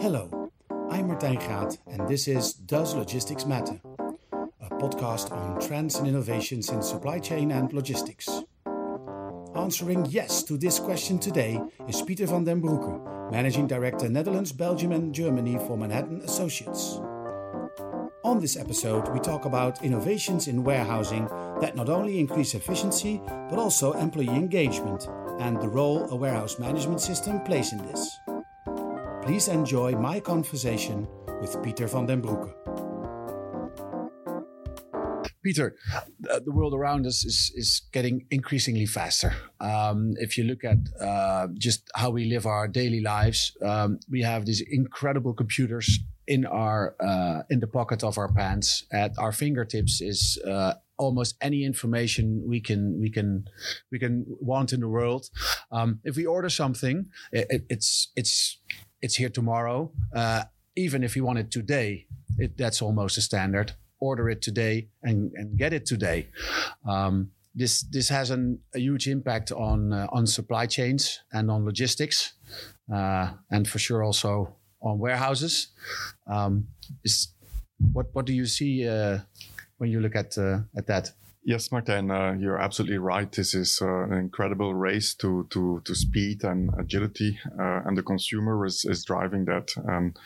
Hello, I'm Martijn Gaat, and this is Does Logistics Matter? A podcast on trends and innovations in supply chain and logistics. Answering yes to this question today is Pieter van den Broeke, Managing Director Netherlands, Belgium, and Germany for Manhattan Associates. On this episode, we talk about innovations in warehousing that not only increase efficiency but also employee engagement and the role a warehouse management system plays in this. Please enjoy my conversation with Peter van den Broeke. Peter, the world around us is, is getting increasingly faster. Um, if you look at uh, just how we live our daily lives, um, we have these incredible computers in our uh, in the pocket of our pants. At our fingertips is uh, almost any information we can we can we can want in the world. Um, if we order something, it, it's it's it's here tomorrow. Uh, even if you want it today, it, that's almost a standard. Order it today and, and get it today. Um, this this has an, a huge impact on uh, on supply chains and on logistics, uh, and for sure also on warehouses. Um, is what what do you see uh, when you look at uh, at that? Yes, Martin, uh, you're absolutely right. This is uh, an incredible race to to to speed and agility, uh, and the consumer is, is driving that. And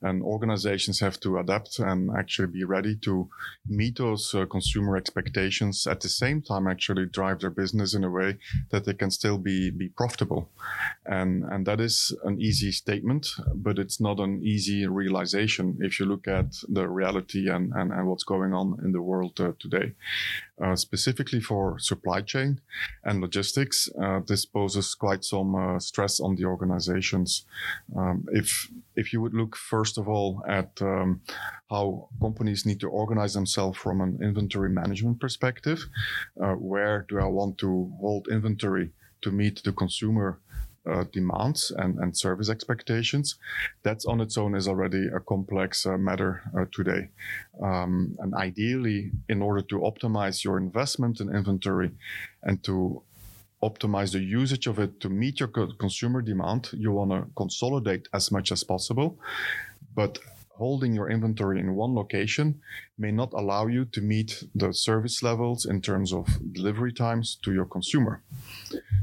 and organizations have to adapt and actually be ready to meet those uh, consumer expectations at the same time. Actually, drive their business in a way that they can still be be profitable. And and that is an easy statement, but it's not an easy realization if you look at the reality and and, and what's going on in the world uh, today. Uh, specifically for supply chain and logistics, uh, this poses quite some uh, stress on the organizations. Um, if if you would look first of all at um, how companies need to organize themselves from an inventory management perspective, uh, where do I want to hold inventory to meet the consumer uh, demands and, and service expectations. That's on its own is already a complex uh, matter uh, today. Um, and ideally, in order to optimize your investment in inventory and to optimize the usage of it to meet your consumer demand, you want to consolidate as much as possible. But holding your inventory in one location may not allow you to meet the service levels in terms of delivery times to your consumer.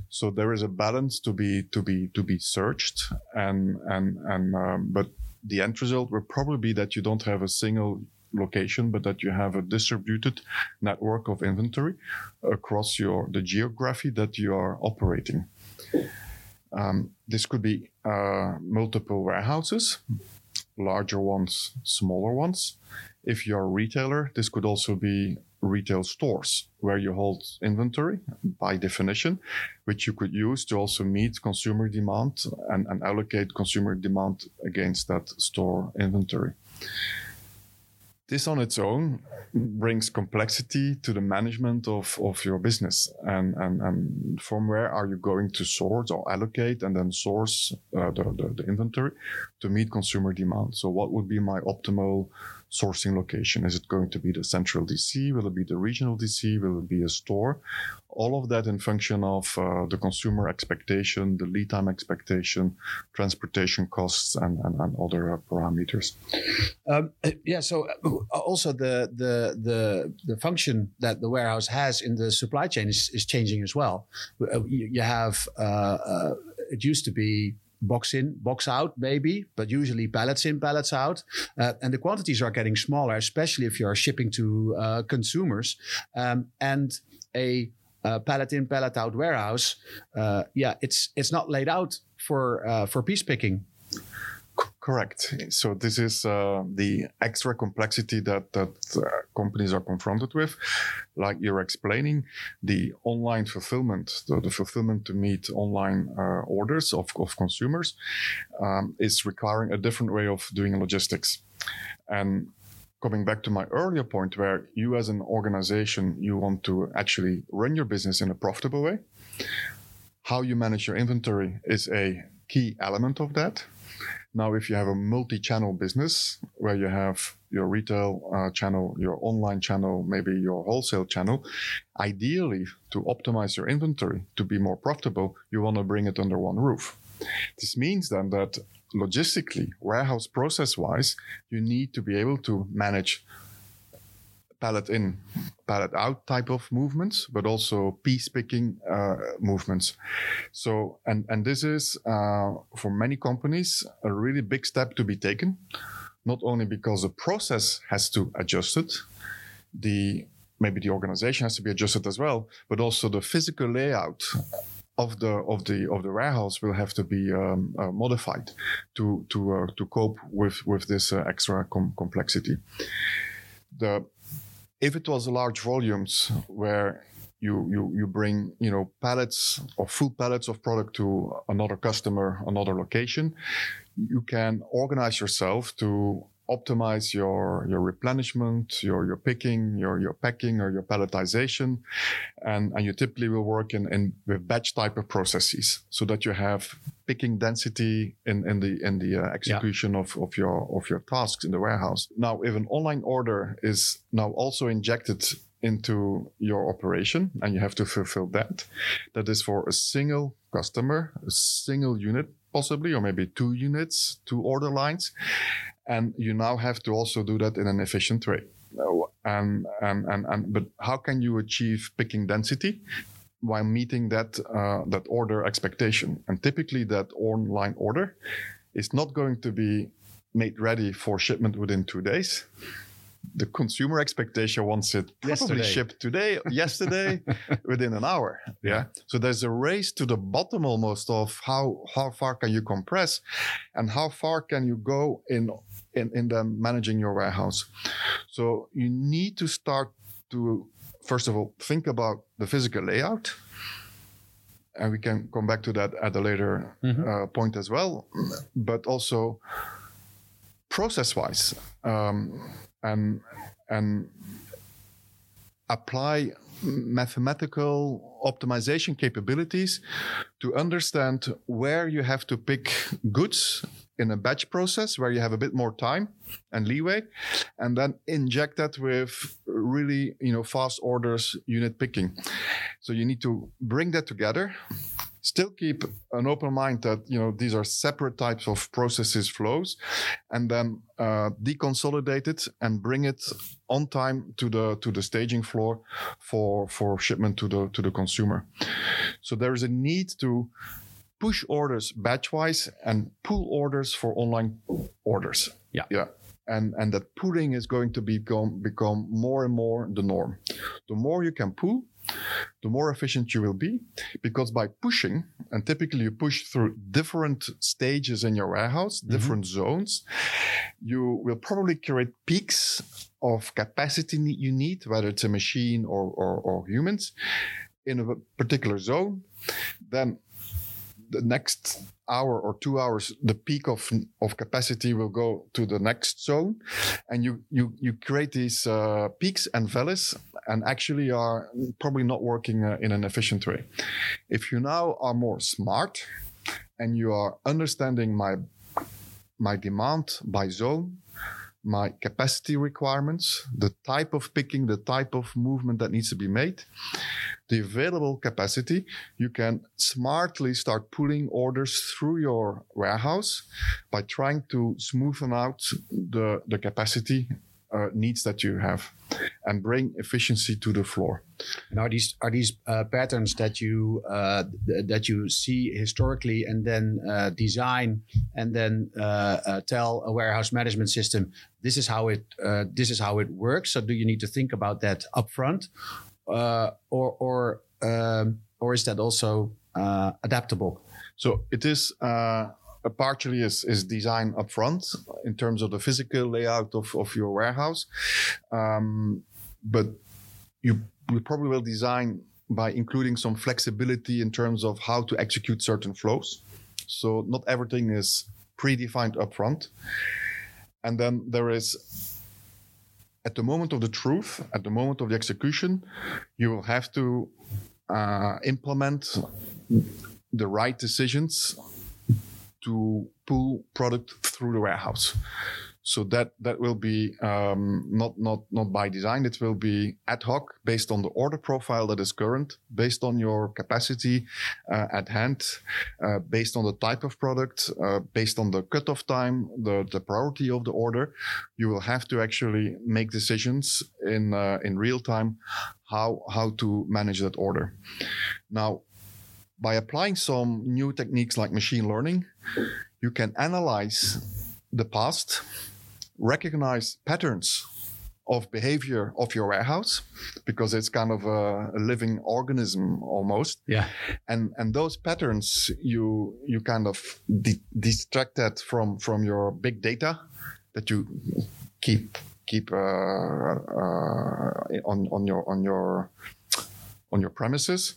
So there is a balance to be to be to be searched, and and and um, but the end result will probably be that you don't have a single location, but that you have a distributed network of inventory across your the geography that you are operating. Um, this could be uh, multiple warehouses larger ones, smaller ones. If you're a retailer, this could also be retail stores where you hold inventory by definition, which you could use to also meet consumer demand and, and allocate consumer demand against that store inventory. This on its own brings complexity to the management of, of your business. And, and, and from where are you going to source or allocate and then source uh, the, the, the inventory to meet consumer demand? So what would be my optimal sourcing location? Is it going to be the central DC? Will it be the regional DC? Will it be a store? All of that in function of uh, the consumer expectation, the lead time expectation, transportation costs, and, and, and other uh, parameters. Um, yeah. So uh, also the, the the the function that the warehouse has in the supply chain is, is changing as well. Uh, you, have uh, uh, it used to be box in, box out, maybe, but usually pallets in, pallets out. Uh, and the quantities are getting smaller, especially if you are shipping to uh, consumers. Um, and a uh, pallet in, pallet out warehouse, uh, yeah, it's it's not laid out for uh, for piece picking. Correct. So this is uh, the extra complexity that that uh, companies are confronted with. Like you're explaining, the online fulfillment, the, the fulfillment to meet online uh, orders of, of consumers, um, is requiring a different way of doing logistics. And coming back to my earlier point, where you as an organization you want to actually run your business in a profitable way, how you manage your inventory is a key element of that now, if you have a multi-channel business where you have your retail uh, channel, your online channel, maybe your wholesale channel, ideally to optimize your inventory to be more profitable, you want to bring it under one roof. This means then that logistically, warehouse process wise, you need to be able to manage pallet in, pallet out type of movements, but also piece picking uh, movements. So, and and this is uh, for many companies a really big step to be taken, not only because the process has to adjust it, the maybe the organization has to be adjusted as well, but also the physical layout of the of the of the warehouse will have to be um, uh, modified to to uh, to cope with with this uh, extra com- complexity. The if it was large volumes where you you you bring you know pallets or full pallets of product to another customer another location you can organize yourself to optimize your your replenishment, your your picking, your your packing or your palletization, and and you typically will work in, in with batch type of processes so that you have picking density in in the in the uh, execution yeah. of of your of your tasks in the warehouse. Now, if an online order is now also injected into your operation and you have to fulfill that that is for a single customer a single unit possibly or maybe two units two order lines and you now have to also do that in an efficient way. And, and, and, and but how can you achieve picking density while meeting that uh, that order expectation? And typically, that online order is not going to be made ready for shipment within two days. The consumer expectation wants it probably yesterday. shipped today, yesterday, within an hour. Yeah. So there's a race to the bottom almost of how how far can you compress, and how far can you go in in, in them managing your warehouse. So you need to start to, first of all, think about the physical layout. And we can come back to that at a later mm-hmm. uh, point as well. But also process wise um, and, and apply mathematical optimization capabilities to understand where you have to pick goods in a batch process where you have a bit more time and leeway and then inject that with really you know fast orders unit picking. So you need to bring that together. Still keep an open mind that you know these are separate types of processes flows and then uh, deconsolidate it and bring it on time to the to the staging floor for for shipment to the to the consumer. So there is a need to push orders batch wise and pull orders for online orders. Yeah. Yeah. And, and that pooling is going to become, become more and more the norm. The more you can pool, the more efficient you will be because by pushing and typically you push through different stages in your warehouse mm-hmm. different zones you will probably create peaks of capacity you need whether it's a machine or, or, or humans in a particular zone then the next hour or two hours, the peak of of capacity will go to the next zone, and you you you create these uh, peaks and valleys, and actually are probably not working uh, in an efficient way. If you now are more smart, and you are understanding my my demand by zone, my capacity requirements, the type of picking, the type of movement that needs to be made, the available capacity, you can smartly start pulling orders through your warehouse by trying to smoothen out the, the capacity uh, needs that you have and bring efficiency to the floor. And are these are these uh, patterns that you uh, th- that you see historically and then uh, design and then uh, uh, tell a warehouse management system this is how it this is how it works? So do you need to think about that upfront, uh, or or um, or is that also uh, adaptable? So it is uh, partially is, is design upfront in terms of the physical layout of, of your warehouse, um, but you you probably will design by including some flexibility in terms of how to execute certain flows. So not everything is predefined upfront, and then there is at the moment of the truth, at the moment of the execution, you will have to uh, implement the right decisions to pull product through the warehouse. So that that will be um, not not not by design. It will be ad hoc based on the order profile that is current, based on your capacity uh, at hand, uh, based on the type of product, uh, based on the cutoff time, the the priority of the order. You will have to actually make decisions in uh, in real time how how to manage that order. Now, by applying some new techniques like machine learning, you can analyze the past recognize patterns of behavior of your warehouse because it's kind of a, a, living organism almost. Yeah. And and those patterns you you kind of de- distract that from from your big data that you keep keep uh, uh, on on your on your on your premises.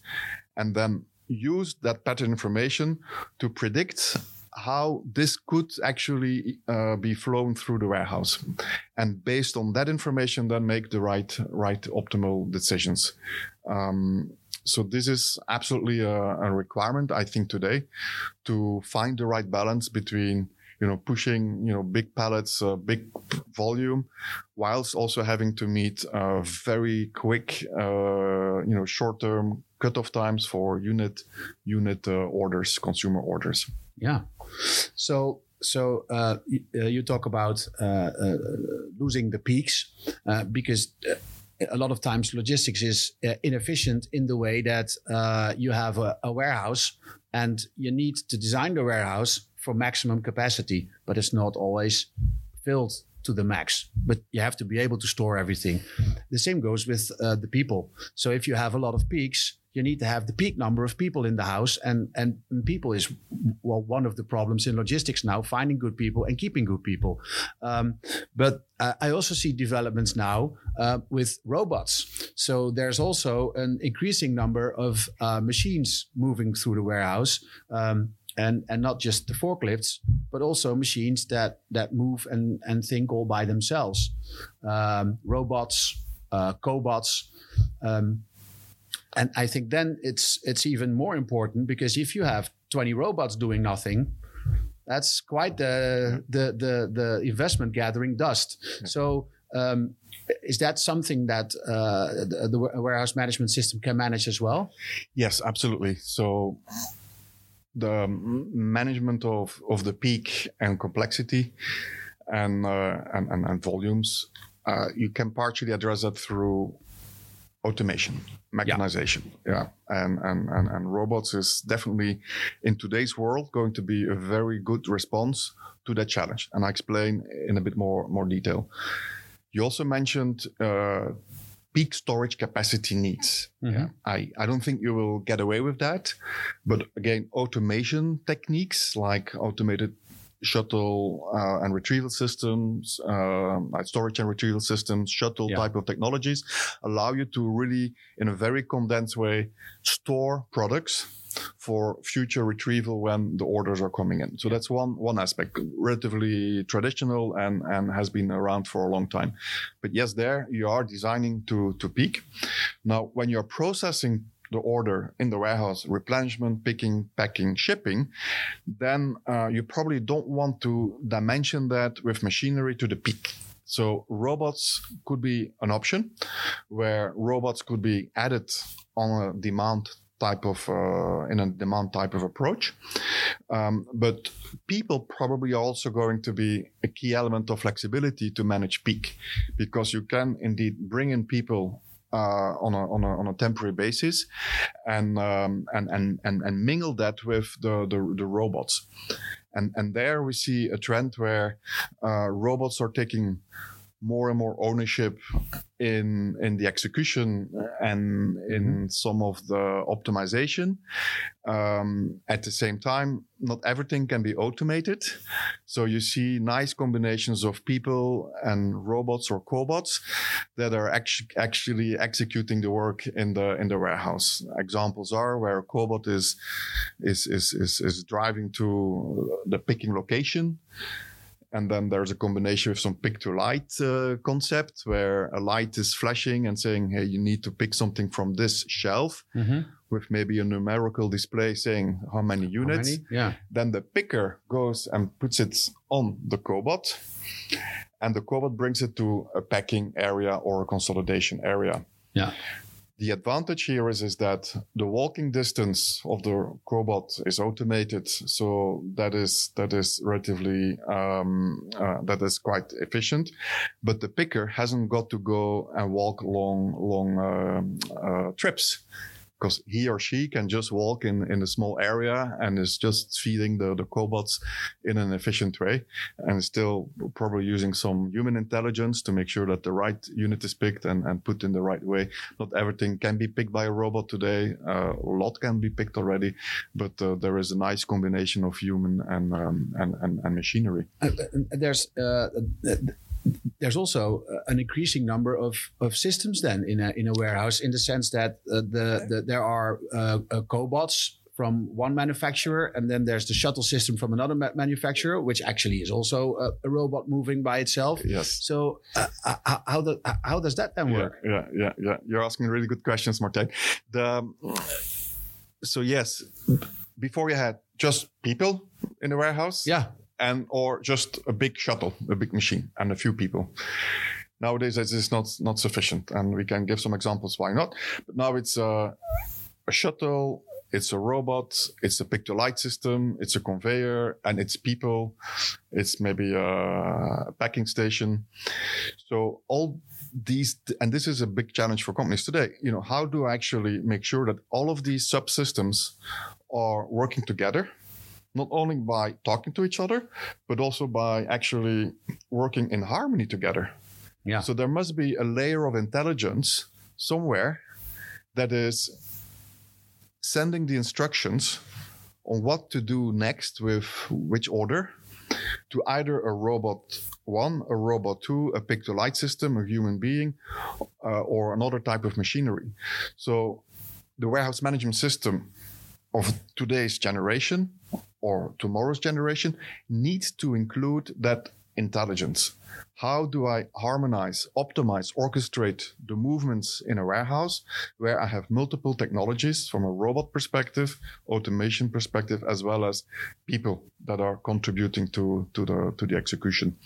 And then use that pattern information to predict how this could actually uh, be flown through the warehouse, and based on that information, then make the right right optimal decisions. Um, so this is absolutely a, a, requirement, I think, today, to find the right balance between you know pushing you know big pallets, uh, big volume, whilst also having to meet uh, very quick, uh, you know, short-term cutoff times for unit unit uh, orders, consumer orders. Yeah. So so uh, uh, you talk about uh, uh losing the peaks uh, because a lot of times logistics is inefficient in the way that you have a, a, warehouse and you need to design the warehouse for maximum capacity, but it's not always filled to the max. But you have to be able to store everything. The same goes with the people. So if you have a lot of peaks, you need to have the peak number of people in the house and and people is well one of the problems in logistics now finding good people and keeping good people um, but uh, i also see developments now uh, with robots so there's also an increasing number of uh, machines moving through the warehouse um, and and not just the forklifts, but also machines that that move and and think all by themselves, um, robots, uh, cobots. Um, and I think then it's it's even more important because if you have 20 robots doing nothing, that's quite the the the, the investment gathering dust. Yeah. So um, is that something that uh, the, the, warehouse management system can manage as well? Yes, absolutely. So the management of, of the peak and complexity and, uh, and, and, and, volumes, uh, you can partially address that through automation, mechanization. Yeah. yeah. And, and, and, and robots is definitely in today's world going to be a very good response to that challenge. And I explain in a bit more, more detail. You also mentioned uh, peak storage capacity needs. Mm-hmm. Yeah. I, I don't think you will get away with that. But again, automation techniques like automated shuttle uh, and retrieval systems, uh, storage and retrieval systems, shuttle yeah. type of technologies allow you to really, in a very condensed way, store products for future retrieval when the orders are coming in. So that's one one aspect, relatively traditional and and has been around for a long time. But yes, there you are designing to to peak. Now, when you're processing the order in the warehouse, replenishment, picking, packing, shipping, then uh, you probably don't want to dimension that with machinery to the peak. So robots could be an option where robots could be added on a demand type of uh, in a demand type of approach um, but people probably are also going to be a key element of flexibility to manage peak because you can indeed bring in people uh, on, a, on, a, on a temporary basis and, um, and, and, and, and mingle that with the, the, the, robots. And, and there we see a trend where uh, robots are taking more and more ownership in in the execution and in mm-hmm. some of the optimization. Um, at the same time, not everything can be automated, so you see nice combinations of people and robots or cobots that are actu- actually executing the work in the in the warehouse. Examples are where a cobot is is is is, is driving to the picking location and then there's a combination with some pick to light uh, concept where a light is flashing and saying, hey, you need to pick something from this shelf. Mm-hmm. with maybe a numerical display saying how many How units. many? Yeah. Then the picker goes and puts it on the cobot, and the cobot brings it to a packing area or a consolidation area. Yeah. The advantage here is, is that the walking distance of the cobot is automated, so that is that is relatively um, uh, that is quite efficient. But the picker hasn't got to go and walk long long um, uh, trips because he or she can just walk in, in a small area and is just feeding the, the cobots in an efficient way and still probably using some human intelligence to make sure that the right unit is picked and, and put in the right way. Not everything can be picked by a robot today. Uh, a lot can be picked already, but uh, there is a nice combination of human and, um, and, and, and machinery. Uh, uh, there's uh, there's also uh, an increasing number of, of systems then in a in a warehouse in the sense that uh, the, the there are uh, uh, cobots from one manufacturer and then there's the shuttle system from another ma- manufacturer which actually is also a, a robot moving by itself Yes. so uh, uh, how, how, do, how does that then work Yeah, yeah, yeah, yeah. You're asking really good questions, Martijn. The so yes, before we had just people in the warehouse, yeah and or just a big shuttle, a big machine, and a few people. Nowadays, this is not not sufficient, and we can give some examples why not. But now it's a, a shuttle, it's a robot, it's a to light system, it's a conveyor, and it's people. It's maybe a packing station. So all these, and this is a big challenge for companies today. You know, how do I actually make sure that all of these subsystems are working together? Not only by talking to each other, but also by actually working in harmony together. Yeah. So there must be a layer of intelligence somewhere that is sending the instructions on what to do next with which order to either a robot one, a robot two, a pick to light system, a human being, uh, or another type of machinery. So the warehouse management system of today's generation or tomorrow's generation needs to include that intelligence. How do I harmonize, optimize, orchestrate the movements in a warehouse where I have multiple technologies from a robot perspective, automation perspective, as well as people that are contributing to, to the to the execution.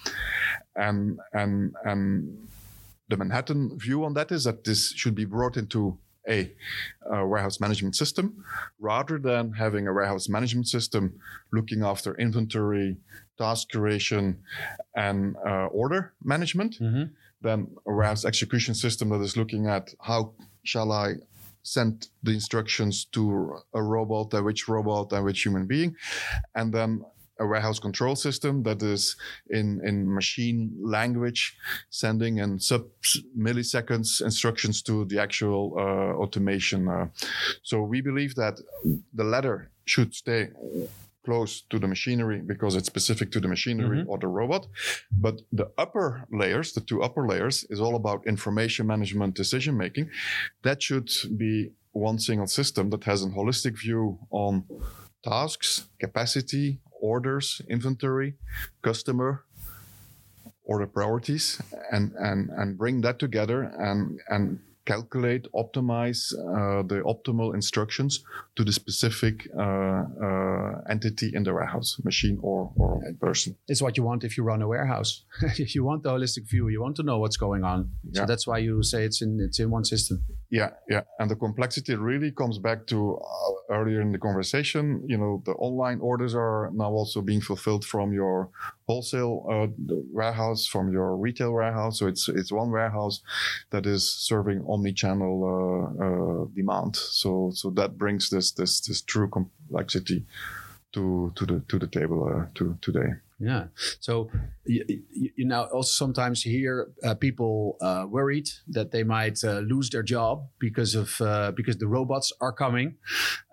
And and and the Manhattan view on that is that this should be brought into a, a, warehouse management system rather than having a warehouse management system looking after inventory, task creation, and uh, order management. Mm-hmm. Then a warehouse execution system that is looking at how shall I send the instructions to a robot, and which robot, and which human being, and then a warehouse control system that is in, in machine language, sending and sub milliseconds instructions to the actual uh, automation. Uh, so we believe that the latter should stay close to the machinery because it's specific to the machinery Mhm. or the robot. But the upper layers, the two upper layers, is all about information management, decision making. That should be one single system that has a holistic view on tasks, capacity, orders, inventory, customer, order priorities, and and and bring that together and and calculate, optimize uh, the optimal instructions to the specific uh, uh, entity in the warehouse, machine or or person. it's what you want if you run a warehouse. If you want the holistic view you want to know what's going on. So that's why you say it's in it's in one system. Yeah, yeah, and the complexity really comes back to uh, earlier in the conversation. You know, the online orders are now also being fulfilled from your wholesale uh, warehouse, from your retail warehouse. So it's it's one warehouse that is serving omni-channel uh, uh, demand. So so that brings this this this true complexity to to the to the table uh, to today. Yeah. So you, you, now also sometimes hear uh, people uh, worried that they might uh, lose their job because of uh, because the robots are coming.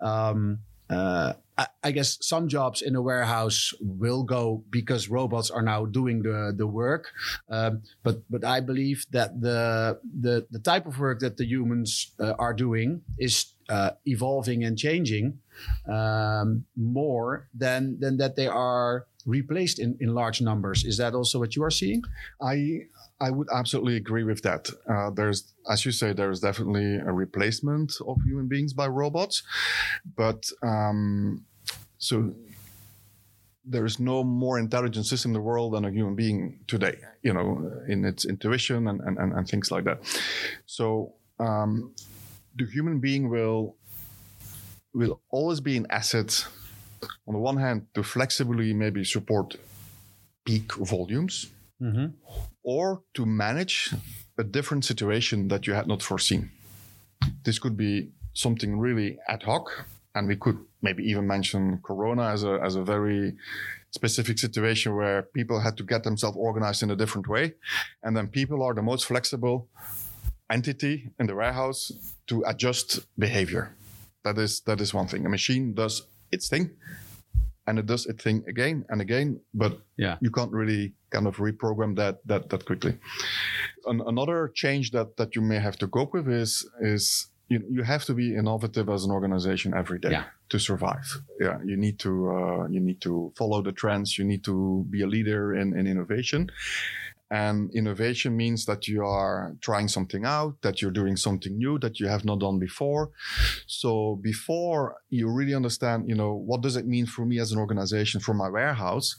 Um, uh, I, I guess some jobs in a warehouse will go because robots are now doing the the work. Um, but but I believe that the the the type of work that the humans uh, are doing is uh, evolving and changing um, more than than that they are replaced in, in large numbers. Is that also what you are seeing? I I would absolutely agree with that. Uh, there's, as you say, there is definitely a replacement of human beings by robots, but um, so there is no more intelligent system in the world than a human being today. You know, in its intuition and and, and, and things like that. So um, the human being will will always be an asset. On the one hand, to flexibly maybe support peak volumes Mm-hmm. or to manage a different situation that you had not foreseen. This could be something really ad hoc, and we could maybe even mention Corona as a as a very specific situation where people had to get themselves organized in a different way, and then people are the most flexible entity in the warehouse to adjust behavior. That is that is one thing. A machine does its thing, and it does its thing again and again, but Yeah. you can't really kind of reprogram that that that quickly. An, another change that that you may have to cope with is is you, you have to be innovative as an organization every day Yeah. to survive. Yeah, you need to uh, you need to follow the trends. You need to be a leader in, in innovation. And innovation means that you are trying something out, that you're doing something new that you have not done before. So before you really understand, you know, what does it mean for me as an organization, for my warehouse,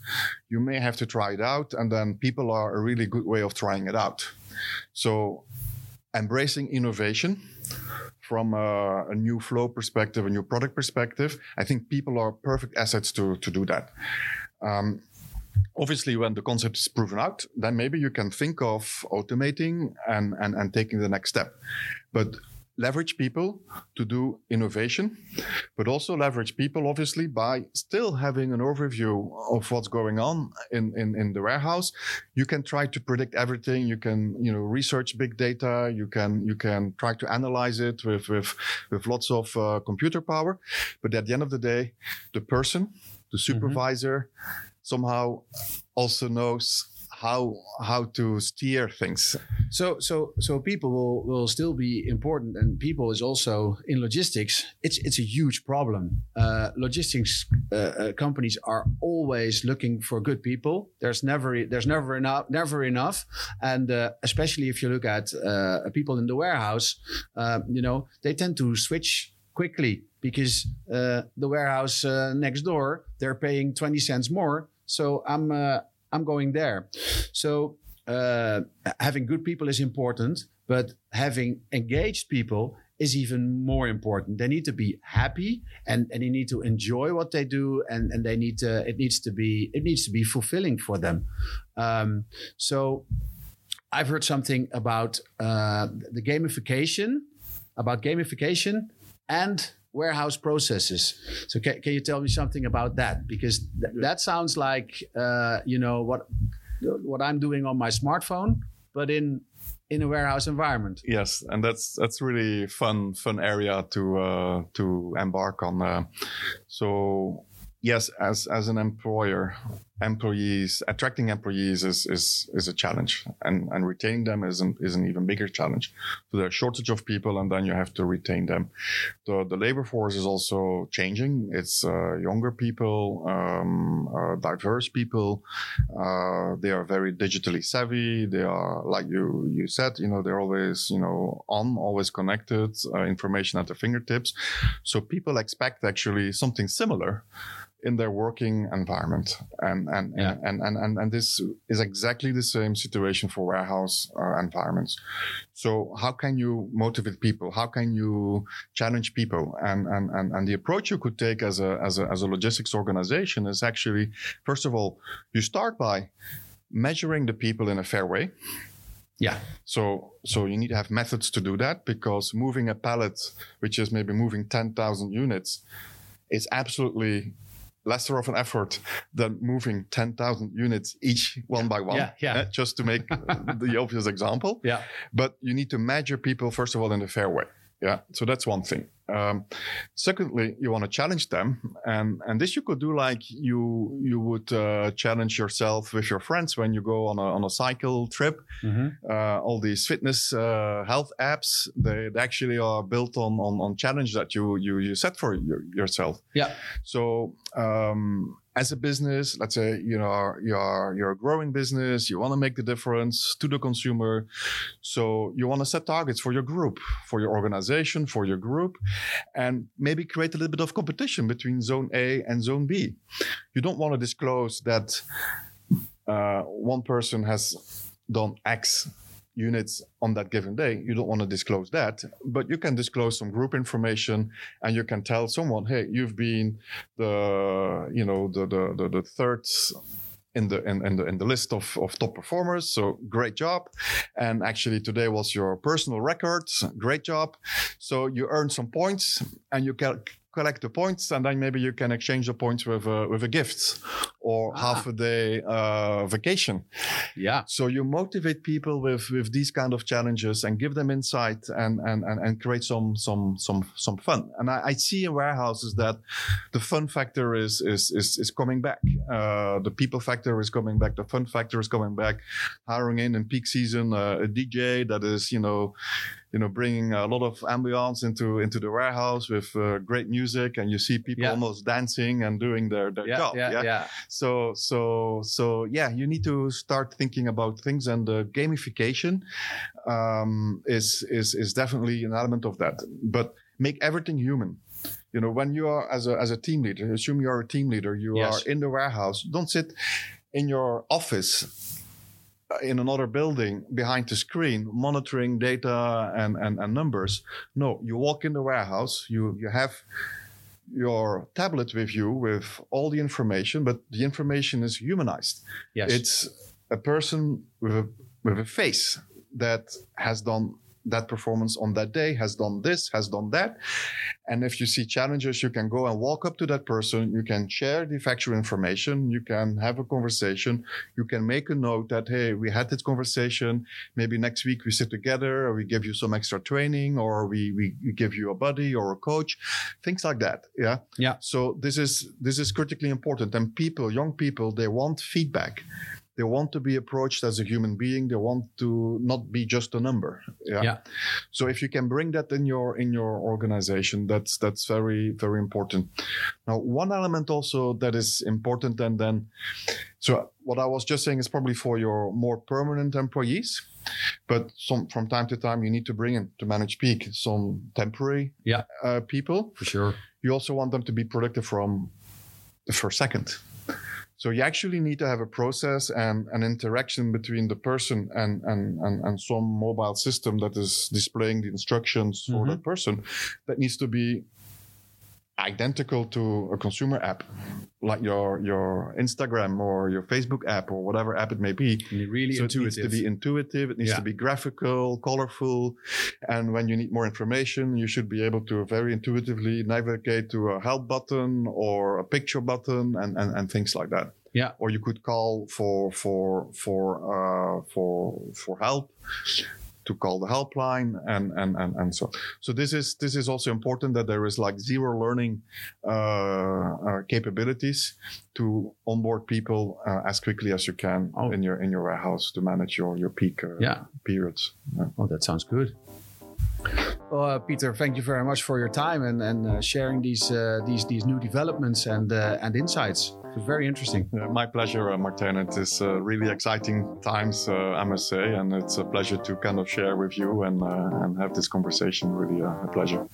you may have to try it out. And then people are a really good way of trying it out. So embracing innovation from a, a new flow perspective, a new product perspective, I think people are perfect assets to, to do that. Um, obviously when the concept is proven out then maybe you can think of automating and, and, and taking the next step. But leverage people to do innovation but also leverage people obviously by still having an overview of what's going on in, in, in the warehouse. You can try to predict everything. You can you know research big data. You can you can try to analyze it with with with lots of uh, computer power. But at the end of the day the person the supervisor somehow also knows how how to steer things. So, so, so people will will still be important, and people is also in logistics. It's it's a huge problem. Uh, logistics uh, uh, companies are always looking for good people. There's never there's never enough never enough, and uh, especially if you look at uh, people in the warehouse, uh, you know they tend to switch quickly because uh, the warehouse next door they're paying twenty cents more. So I'm uh, I'm going there. So uh, having good people is important, but having engaged people is even more important. They need to be happy and, and they need to enjoy what they do and, and they need to it needs to be it needs to be fulfilling for them. Um, so I've heard something about uh, the gamification, about gamification and warehouse processes. So can, can you tell me something about that? Because th- that sounds like uh, you know what what I'm doing on my smartphone, but in in a warehouse environment. Yes, and that's that's really fun fun area to uh, to embark on. Uh, so yes, as as an employer, employees attracting employees is is is a challenge, and and retaining them is an is an even bigger challenge. So there's a shortage of people, and then you have to retain them. The the labor force is also changing. It's uh, younger people, um, uh, diverse people. Uh, they are very digitally savvy. They are like you you said, you know, they're always you know on, always connected, uh, information at their fingertips. So people expect actually something similar in their working environment. And and, Yeah. and, and and and this is exactly the same situation for warehouse uh, environments. So how can you motivate people? How can you challenge people? And and and, and the approach you could take as a, as a as a logistics organization is actually first of all you start by measuring the people in a fair way. Yeah. so so you need to have methods to do that because moving a pallet, which is maybe moving 10,000 units, is absolutely lesser of an effort than moving 10,000 units each one by one. Yeah, yeah. uh, Just to make the obvious example. Yeah. But you need to measure people, first of all, in a fair way. Yeah. So that's one thing. Um, secondly, you want to challenge them, and and this you could do like you you would uh, challenge yourself with your friends when you go on a on a cycle trip. Uh, all these fitness uh, health apps they, they actually are built on, on on challenge that you you you set for your, yourself. Yeah. So um, as a business, let's say you know you're you're a growing business, you want to make the difference to the consumer, so you want to set targets for your group, for your organization, for your group, and maybe create a little bit of competition between Zone A and Zone B. You don't want to disclose that uh, one person has done X units on that given day. You don't want to disclose that, but you can disclose some group information and you can tell someone, hey, you've been the, you know, the, the, the, the third in the in, in, the in the list of, of top performers. So great job. And actually today was your personal record. Great job. So you earn some points and you can collect the points, and then maybe you can exchange the points with a, with a gift or ah. half a day uh, vacation. Yeah. So you motivate people with with these kind of challenges and give them insight and and and, and create some some some some fun. And I, I see in warehouses that the fun factor is is is, is coming back. Uh, the people factor is coming back. The fun factor is coming back. Hiring in in peak season uh, a DJ that is you know you know, bringing a lot of ambiance into into the warehouse with uh, great music, and you see people yeah. almost dancing and doing their their yeah, job. Yeah, yeah, yeah. So so so yeah, you need to start thinking about things, and the gamification um, is is is definitely an element of that. But make everything human. You know, when you are as a as a team leader, assume you are a team leader, you yes. are in the warehouse. Don't sit in your office in another building behind the screen monitoring data and, and, and numbers. No, you walk in the warehouse, you, you have your tablet with you with all the information, but the information is humanized. Yes. It's a person with a, with a face that has done that performance on that day has done this, has done that. And if you see challenges, you can go and walk up to that person. You can share the factual information. You can have a conversation. You can make a note that, hey, we had this conversation. Maybe next week we sit together or we give you some extra training or we, we, we give you a buddy or a coach, things like that. Yeah. Yeah. So this is, this is critically important. And people, young people, they want feedback they want to be approached as a human being. They want to not be just a number. Yeah? yeah, so if you can bring that in your in your organization that's that's very very important. Now one element also that is important and then so what i was just saying is probably for your more permanent employees but some from time to time you need to bring in to manage peak some temporary yeah. uh, people. For sure. You also want them to be productive from the first second so you actually need to have a process and an interaction between the person and, and, and, and some mobile system that is displaying the instructions mm-hmm. for that person that needs to be identical to a consumer app like your your Instagram or your Facebook app or whatever app it may be. really so intuitive. it needs to be intuitive. It needs yeah. to be graphical, colorful, and when you need more information, you should be able to very intuitively navigate to a help button or a picture button and and, and things like that. Yeah. Or you could call for for for uh, for for help to call the helpline and and and, and so so this is this is also important that there is like zero learning uh, uh, capabilities to onboard people uh, as quickly as you can oh. in your in your warehouse to manage your your peak uh, yeah. periods yeah. oh that sounds good well, uh, Peter, thank you very much for your time and, and uh, sharing these uh, these these new developments and uh, and insights. It's very interesting. my pleasure, uh, Martin. It is uh, really exciting times, I must say, and it's a pleasure to kind of share with you and and have this conversation. Really a pleasure.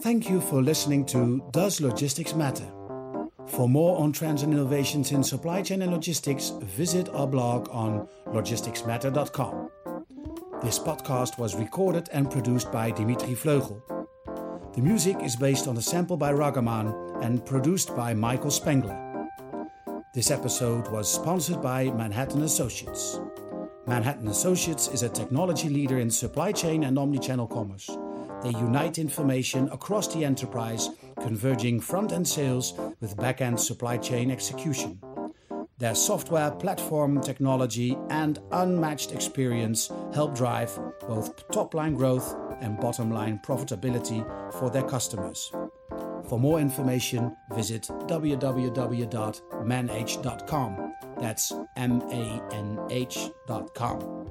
Thank you for listening to Does Logistics Matter? For more on trends and innovations in supply chain and logistics, visit our blog on logisticsmatter.com. This podcast was recorded and produced by Dimitri Vleugel. The music is based on a sample by Ragaman and produced by Michael Spengler. This episode was sponsored by Manhattan Associates. Manhattan Associates is a technology leader in supply chain and omnichannel commerce. They unite information across the enterprise, converging front end sales with back end supply chain execution. Their software, platform technology, and unmatched experience help drive both top line growth and bottom line profitability for their customers. For more information, visit www.manh.com. That's M A N H.com.